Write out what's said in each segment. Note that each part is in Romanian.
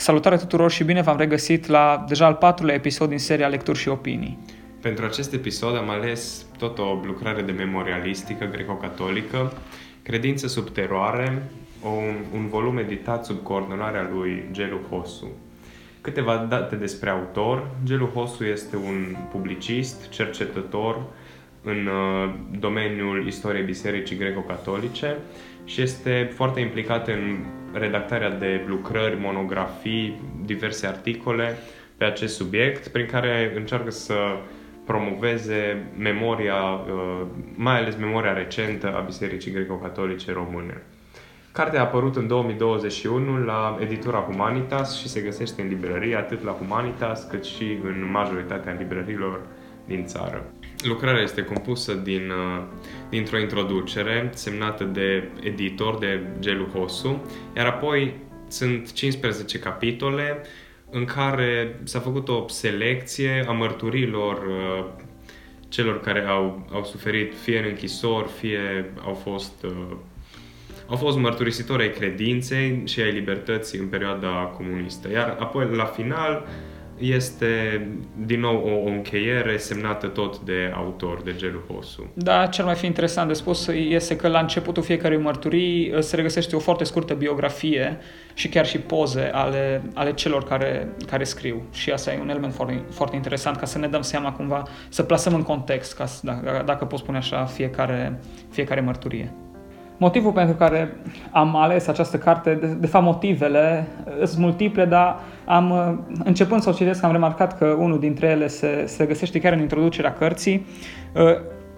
Salutare tuturor și bine v-am regăsit la deja al patrulea episod din seria Lecturi și Opinii. Pentru acest episod am ales tot o lucrare de memorialistică greco-catolică, Credință sub teroare, un, un volum editat sub coordonarea lui Gelu Hosu. Câteva date despre autor. Gelu Hosu este un publicist, cercetător în uh, domeniul istoriei bisericii greco-catolice și este foarte implicat în redactarea de lucrări, monografii, diverse articole pe acest subiect, prin care încearcă să promoveze memoria, uh, mai ales memoria recentă a Bisericii Greco-Catolice Române. Cartea a apărut în 2021 la editura Humanitas și se găsește în librărie atât la Humanitas cât și în majoritatea librăriilor din țară. Lucrarea este compusă din, uh, dintr-o introducere semnată de editor, de Gelu Hosu, iar apoi sunt 15 capitole în care s-a făcut o selecție a mărturilor uh, celor care au, au suferit fie în închisori, fie au fost, uh, au fost mărturisitori ai credinței și ai libertății în perioada comunistă. Iar apoi, la final, este din nou o, o încheiere semnată tot de autor, de Gelu Hosu. Da, cel mai fi interesant de spus este că la începutul fiecărei mărturii uh, se regăsește o foarte scurtă biografie și chiar și poze ale, ale celor care, care scriu. Și asta e un element foarte, foarte interesant ca să ne dăm seama cumva, să plasăm în context, ca, dacă, dacă pot spune așa, fiecare, fiecare mărturie. Motivul pentru care am ales această carte, de, de fapt motivele sunt multiple, dar am, începând să o citesc, am remarcat că unul dintre ele se, se găsește chiar în introducerea cărții.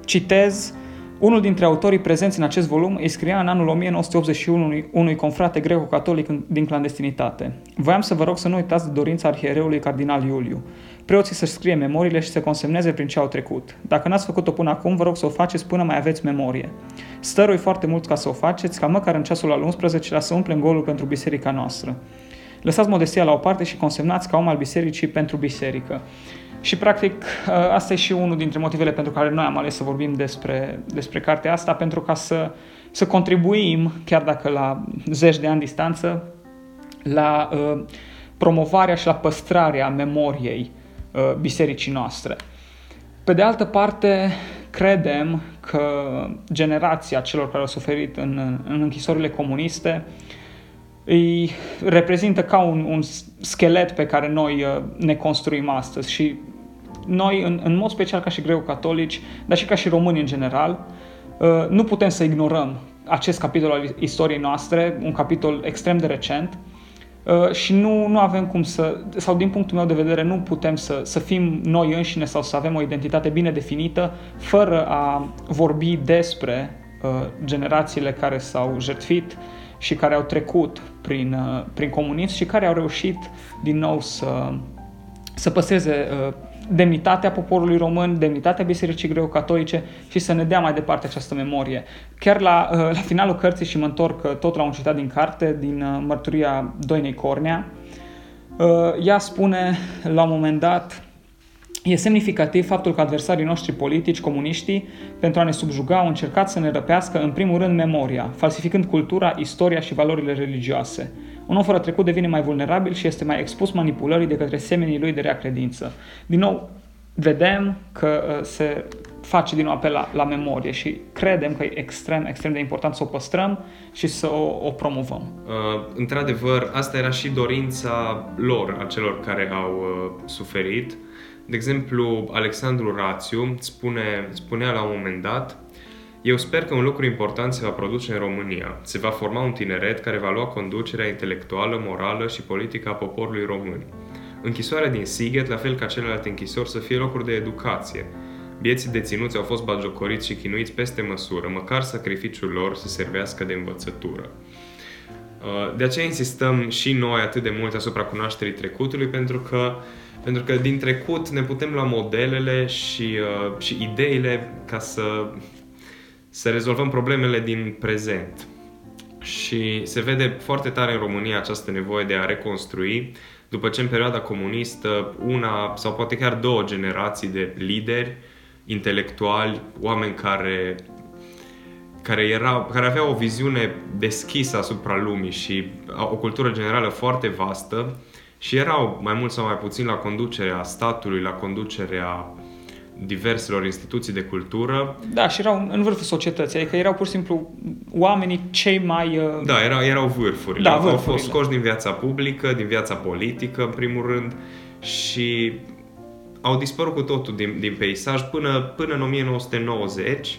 Citez, unul dintre autorii prezenți în acest volum îi scria în anul 1981 unui, unui confrate greco-catolic din clandestinitate. Voiam să vă rog să nu uitați de dorința arhiereului cardinal Iuliu preoții să-și scrie memoriile și să consemneze prin ce au trecut. Dacă n-ați făcut-o până acum, vă rog să o faceți până mai aveți memorie. Stărui foarte mult ca să o faceți, ca măcar în ceasul al 11-lea să umplem golul pentru biserica noastră. Lăsați modestia la o parte și consemnați ca om al bisericii pentru biserică. Și, practic, ă, asta e și unul dintre motivele pentru care noi am ales să vorbim despre, despre cartea asta, pentru ca să, să contribuim, chiar dacă la zeci de ani distanță, la uh, promovarea și la păstrarea memoriei Uh, bisericii noastre. Pe de altă parte, credem că generația celor care au suferit în, în închisorile comuniste îi reprezintă ca un, un schelet pe care noi uh, ne construim astăzi și noi, în, în mod special ca și greu-catolici, dar și ca și români în general, uh, nu putem să ignorăm acest capitol al istoriei noastre, un capitol extrem de recent, Uh, și nu, nu avem cum să, sau din punctul meu de vedere, nu putem să, să fim noi înșine sau să avem o identitate bine definită fără a vorbi despre uh, generațiile care s-au jertfit și care au trecut prin, uh, prin comunism și care au reușit din nou să, să păstreze uh, demnitatea poporului român, demnitatea Bisericii Greu-Catolice și să ne dea mai departe această memorie. Chiar la, uh, la finalul cărții și mă întorc uh, tot la un citat din carte, din uh, mărturia Doinei Cornea, ea spune la un moment dat E semnificativ faptul că adversarii noștri politici, comuniștii, pentru a ne subjuga, au încercat să ne răpească în primul rând memoria, falsificând cultura, istoria și valorile religioase. Un om fără trecut devine mai vulnerabil și este mai expus manipulării de către semenii lui de rea credință. Din nou, vedem că uh, se face din nou apel la, la memorie și credem că e extrem, extrem de important să o păstrăm și să o, o promovăm. Uh, într-adevăr, asta era și dorința lor, a celor care au uh, suferit. De exemplu, Alexandru Rațiu spune, spunea la un moment dat eu sper că un lucru important se va produce în România. Se va forma un tineret care va lua conducerea intelectuală, morală și politică a poporului român. Închisoarea din Sighet, la fel ca celelalte închisori, să fie locuri de educație. Bieții deținuți au fost bagiocoriți și chinuiți peste măsură, măcar sacrificiul lor să servească de învățătură. Uh, de aceea insistăm și noi atât de mult asupra cunoașterii trecutului, pentru că, pentru că din trecut ne putem lua modelele și, uh, și ideile ca să să rezolvăm problemele din prezent. Și se vede foarte tare în România această nevoie de a reconstrui, după ce în perioada comunistă una sau poate chiar două generații de lideri intelectuali, oameni care care, era, care avea o viziune deschisă asupra lumii și o cultură generală foarte vastă și erau mai mult sau mai puțin la conducerea statului, la conducerea diverselor instituții de cultură. Da, și erau în vârful societății, adică erau pur și simplu oamenii cei mai... Uh... Da, erau, erau vârfurile. Da, Au fost scoși din viața publică, din viața politică, în primul rând, și au dispărut cu totul din, din peisaj până, până în 1990,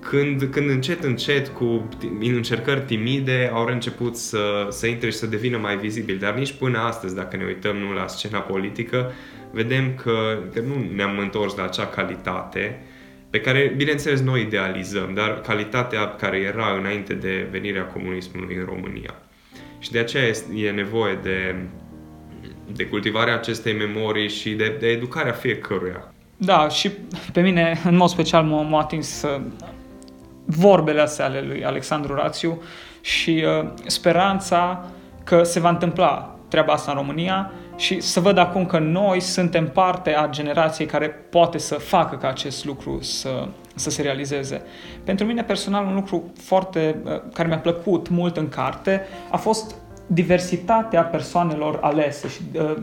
când, când încet, încet, cu încercări timide, au început să, să intre și să devină mai vizibili. Dar nici până astăzi, dacă ne uităm nu la scena politică, vedem că, că nu ne-am întors la acea calitate pe care, bineînțeles, noi idealizăm, dar calitatea care era înainte de venirea comunismului în România. Și de aceea e nevoie de, de cultivarea acestei memorii și de, de educarea fiecăruia. Da, și pe mine, în mod special, m-a atins uh, vorbele astea ale lui Alexandru Rațiu și uh, speranța că se va întâmpla treaba asta în România și să văd acum că noi suntem parte a generației care poate să facă ca acest lucru să, să se realizeze. Pentru mine personal un lucru foarte uh, care mi-a plăcut mult în carte a fost diversitatea persoanelor alese și uh,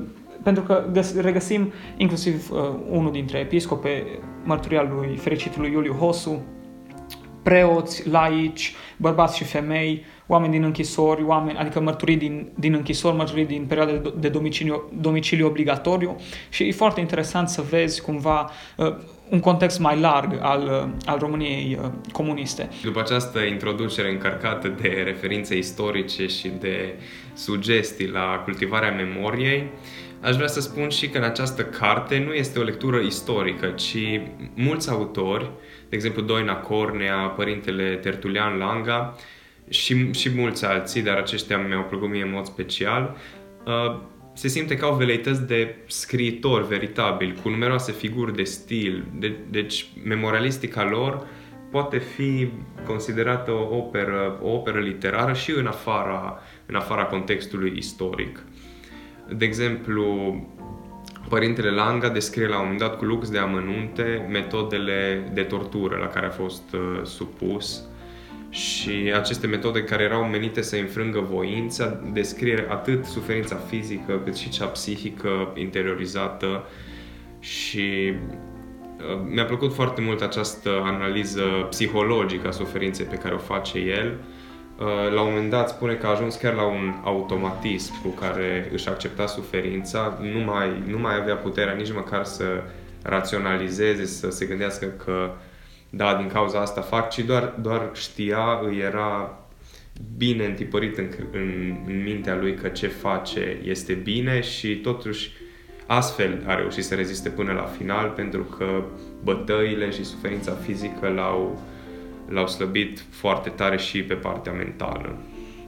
pentru că găs- regăsim inclusiv uh, unul dintre episcope, mărturia lui fericitului Iuliu Hosu, preoți, laici, bărbați și femei, oameni din închisori, oameni, adică mărturii din, din închisori, mărturii din perioade de, de domiciliu, domiciliu obligatoriu și e foarte interesant să vezi cumva uh, un context mai larg al, uh, al României uh, comuniste. După această introducere încărcată de referințe istorice și de sugestii la cultivarea memoriei, Aș vrea să spun și că în această carte nu este o lectură istorică, ci mulți autori, de exemplu Doina Cornea, părintele Tertulian Langa și, și mulți alții, dar aceștia mi-au plăcut mie în mod special, uh, se simte ca au veleități de scriitori veritabili, cu numeroase figuri de stil. De, deci, memorialistica lor poate fi considerată o operă, o operă literară și în afara, în afara contextului istoric. De exemplu, Părintele Langa descrie la un moment dat cu lux de amănunte metodele de tortură la care a fost uh, supus și aceste metode care erau menite să înfrângă voința descrie atât suferința fizică cât și cea psihică interiorizată și uh, mi-a plăcut foarte mult această analiză psihologică a suferinței pe care o face el. Uh, la un moment dat spune că a ajuns chiar la un automatism cu care își accepta suferința, nu mai, nu mai avea puterea nici măcar să raționalizeze, să se gândească că da, din cauza asta fac, ci doar, doar știa, îi era bine întipărit în, în, în mintea lui că ce face este bine și totuși astfel a reușit să reziste până la final pentru că bătăile și suferința fizică l-au l-au slăbit foarte tare și pe partea mentală.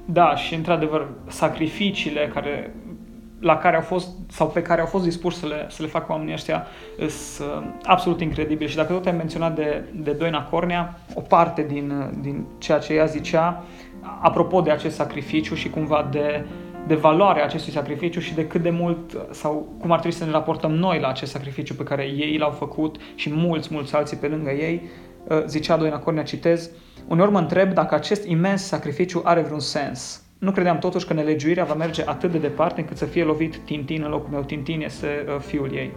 Da, și într-adevăr, sacrificiile care, la care au fost, sau pe care au fost dispuși să le, să le facă oamenii ăștia sunt uh, absolut incredibile. Și dacă tot ai menționat de, de Doina Cornea, o parte din, din ceea ce ea zicea, apropo de acest sacrificiu și cumva de, de valoarea acestui sacrificiu și de cât de mult sau cum ar trebui să ne raportăm noi la acest sacrificiu pe care ei l-au făcut și mulți, mulți alții pe lângă ei, Uh, zicea Doina Cornea, citez, uneori mă întreb dacă acest imens sacrificiu are vreun sens. Nu credeam totuși că nelegiuirea va merge atât de departe încât să fie lovit Tintin în locul meu. Tintin este uh, fiul ei.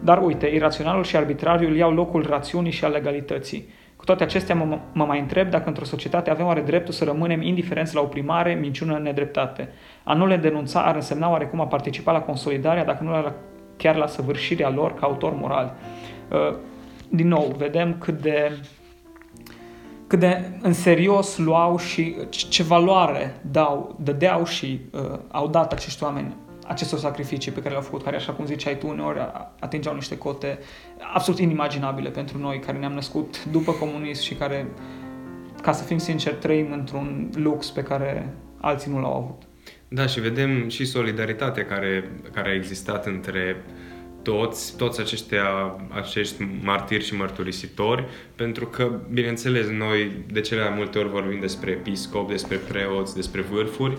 Dar uite, iraționalul și arbitrariul iau locul rațiunii și al legalității. Cu toate acestea mă, mă mai întreb dacă într-o societate avem oare dreptul să rămânem indiferenți la oprimare, minciună, nedreptate. A nu le denunța ar însemna oarecum a participa la consolidarea, dacă nu la, chiar la săvârșirea lor ca autor moral. Uh, din nou, vedem cât de, cât de în serios luau și ce valoare dau, dădeau și uh, au dat acești oameni acestor sacrificii pe care le-au făcut, care, așa cum ziceai tu, uneori atingeau niște cote absolut inimaginabile pentru noi, care ne-am născut după comunism și care, ca să fim sinceri, trăim într-un lux pe care alții nu l-au avut. Da, și vedem și solidaritatea care, care a existat între uh, toți, toți aceștia, acești martiri și mărturisitori, pentru că, bineînțeles, noi de cele mai multe ori vorbim despre episcop, despre preoți, despre vârfuri,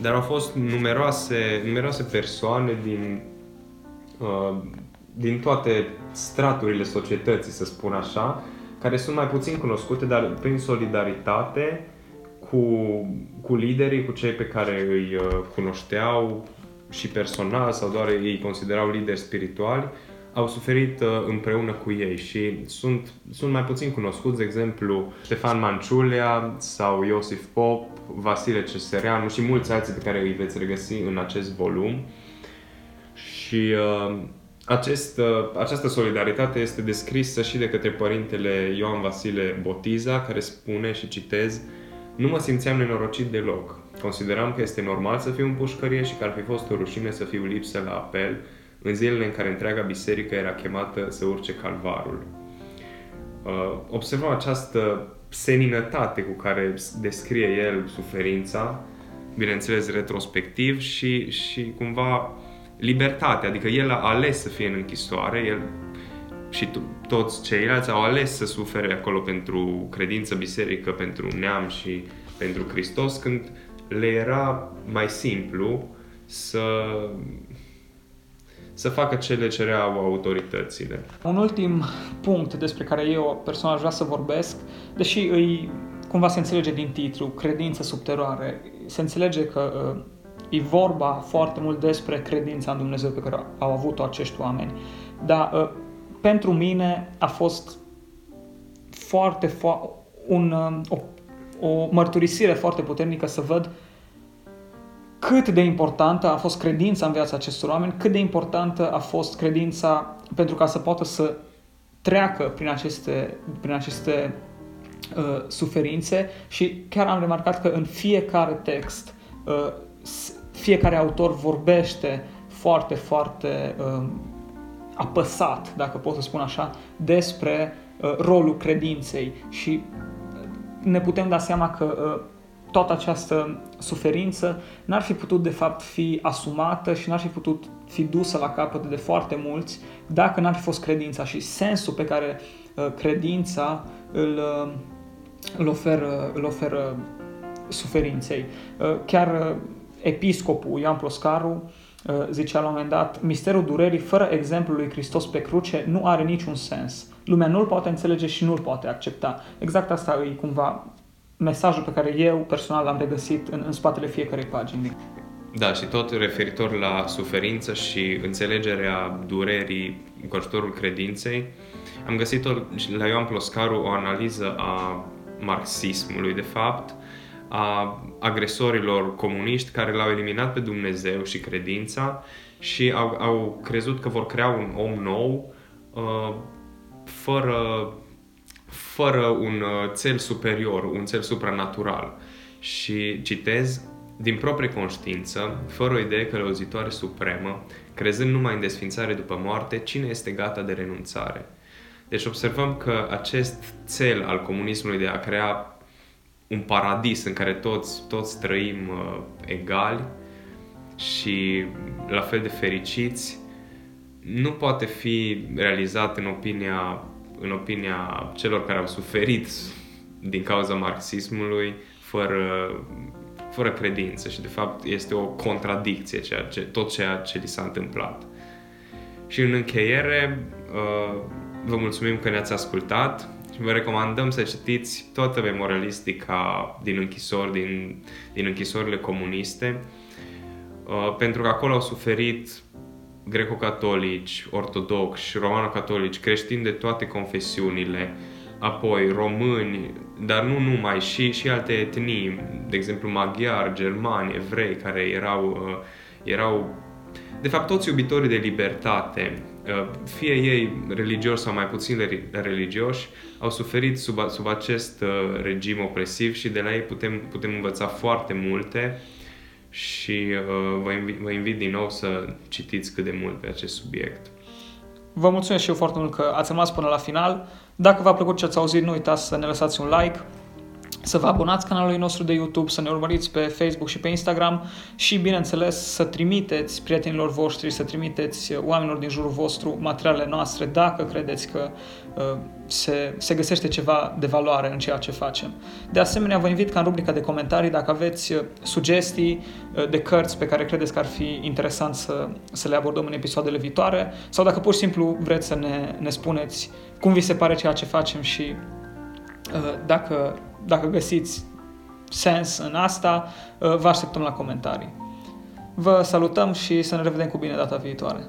dar au fost numeroase, numeroase persoane din, uh, din toate straturile societății, să spun așa, care sunt mai puțin cunoscute, dar prin solidaritate cu, cu liderii, cu cei pe care îi uh, cunoșteau și personal sau doar îi considerau lideri spirituali, au suferit uh, împreună cu ei și sunt, sunt mai puțin cunoscuți, de exemplu, Ștefan Manciulia sau Iosif Pop, Vasile Cesereanu și mulți alții pe care îi veți regăsi în acest volum. Și uh, acest, uh, această solidaritate este descrisă și de către părintele Ioan Vasile Botiza, care spune și citez Nu mă simțeam nenorocit deloc. Consideram că este normal să fiu în pușcărie și că ar fi fost o rușine să fiu lipsă la apel în zilele în care întreaga biserică era chemată să urce calvarul. Uh, observăm această seninătate cu care descrie el suferința, bineînțeles retrospectiv și, și cumva libertate, adică el a ales să fie în închisoare, el și toți ceilalți au ales să sufere acolo pentru credință, biserică, pentru neam și pentru Hristos, când le era mai simplu să să facă ce le cereau autoritățile. Un ultim punct despre care eu personal aș vrea să vorbesc, deși îi cumva se înțelege din titlu, credință sub teroare, se înțelege că uh, e vorba foarte mult despre credința în Dumnezeu pe care au avut-o acești oameni. Dar uh, pentru mine a fost foarte, fo- un, uh, o, o mărturisire foarte puternică să văd uh, cât de importantă a fost credința în viața acestor oameni, cât de importantă a fost credința pentru ca să poată să treacă prin aceste, prin aceste uh, suferințe. Și chiar am remarcat că în fiecare text uh, fiecare autor vorbește foarte, foarte uh, apăsat, dacă pot să spun așa, despre uh, rolul credinței. Și ne putem da seama că uh, toată această suferință n-ar fi putut de fapt fi asumată și n-ar fi putut fi dusă la capăt de foarte mulți dacă n-ar fi fost credința și sensul pe care uh, credința îl, uh, îl, oferă, îl oferă suferinței. Uh, chiar episcopul Ioan Ploscaru zicea la un moment dat, misterul durerii fără exemplul lui Hristos pe cruce nu are niciun sens. Lumea nu-l poate înțelege și nu-l poate accepta. Exact asta e cumva mesajul pe care eu personal l-am regăsit în, în spatele fiecarei pagini. Da, și tot referitor la suferință și înțelegerea durerii cu ajutorul credinței, am găsit la Ioan Ploscaru o analiză a marxismului, de fapt, a agresorilor comuniști care l-au eliminat pe Dumnezeu și credința și au, au crezut că vor crea un om nou uh, fără fără un uh, cel superior, un cel supranatural. Și citez, din proprie conștiință, fără o idee călăuzitoare supremă, crezând numai în desfințare după moarte, cine este gata de renunțare? Deci observăm că acest cel al comunismului de a crea un paradis în care toți, toți trăim uh, egali și la fel de fericiți, nu poate fi realizat în opinia în opinia celor care au suferit din cauza marxismului, fără, fără credință și de fapt este o contradicție ceea ce, tot ceea ce li s-a întâmplat. Și în încheiere, uh, vă mulțumim că ne-ați ascultat și vă recomandăm să citiți toată memorialistica din închisori, din, din închisorile comuniste, uh, pentru că acolo au suferit greco-catolici, ortodoxi, romano-catolici, creștini de toate confesiunile, apoi români, dar nu numai, și, și alte etnii, de exemplu maghiari, germani, evrei, care erau, uh, erau de fapt toți iubitorii de libertate, uh, fie ei religioși sau mai puțin religioși, au suferit sub, sub acest uh, regim opresiv și de la ei putem, putem învăța foarte multe și uh, vă, invit, vă invit din nou să citiți cât de mult pe acest subiect. Vă mulțumesc și eu foarte mult că ați rămas până la final. Dacă v-a plăcut ce ați auzit, nu uitați să ne lăsați un like, să vă abonați canalului nostru de YouTube, să ne urmăriți pe Facebook și pe Instagram și, bineînțeles, să trimiteți prietenilor voștri, să trimiteți oamenilor din jurul vostru materialele noastre dacă credeți că uh, se, se găsește ceva de valoare în ceea ce facem. De asemenea, vă invit ca în rubrica de comentarii, dacă aveți uh, sugestii uh, de cărți pe care credeți că ar fi interesant să, să le abordăm în episoadele viitoare sau dacă pur și simplu vreți să ne, ne spuneți cum vi se pare ceea ce facem și uh, dacă dacă găsiți sens în asta, uh, vă așteptăm la comentarii. Vă salutăm și să ne revedem cu bine data viitoare.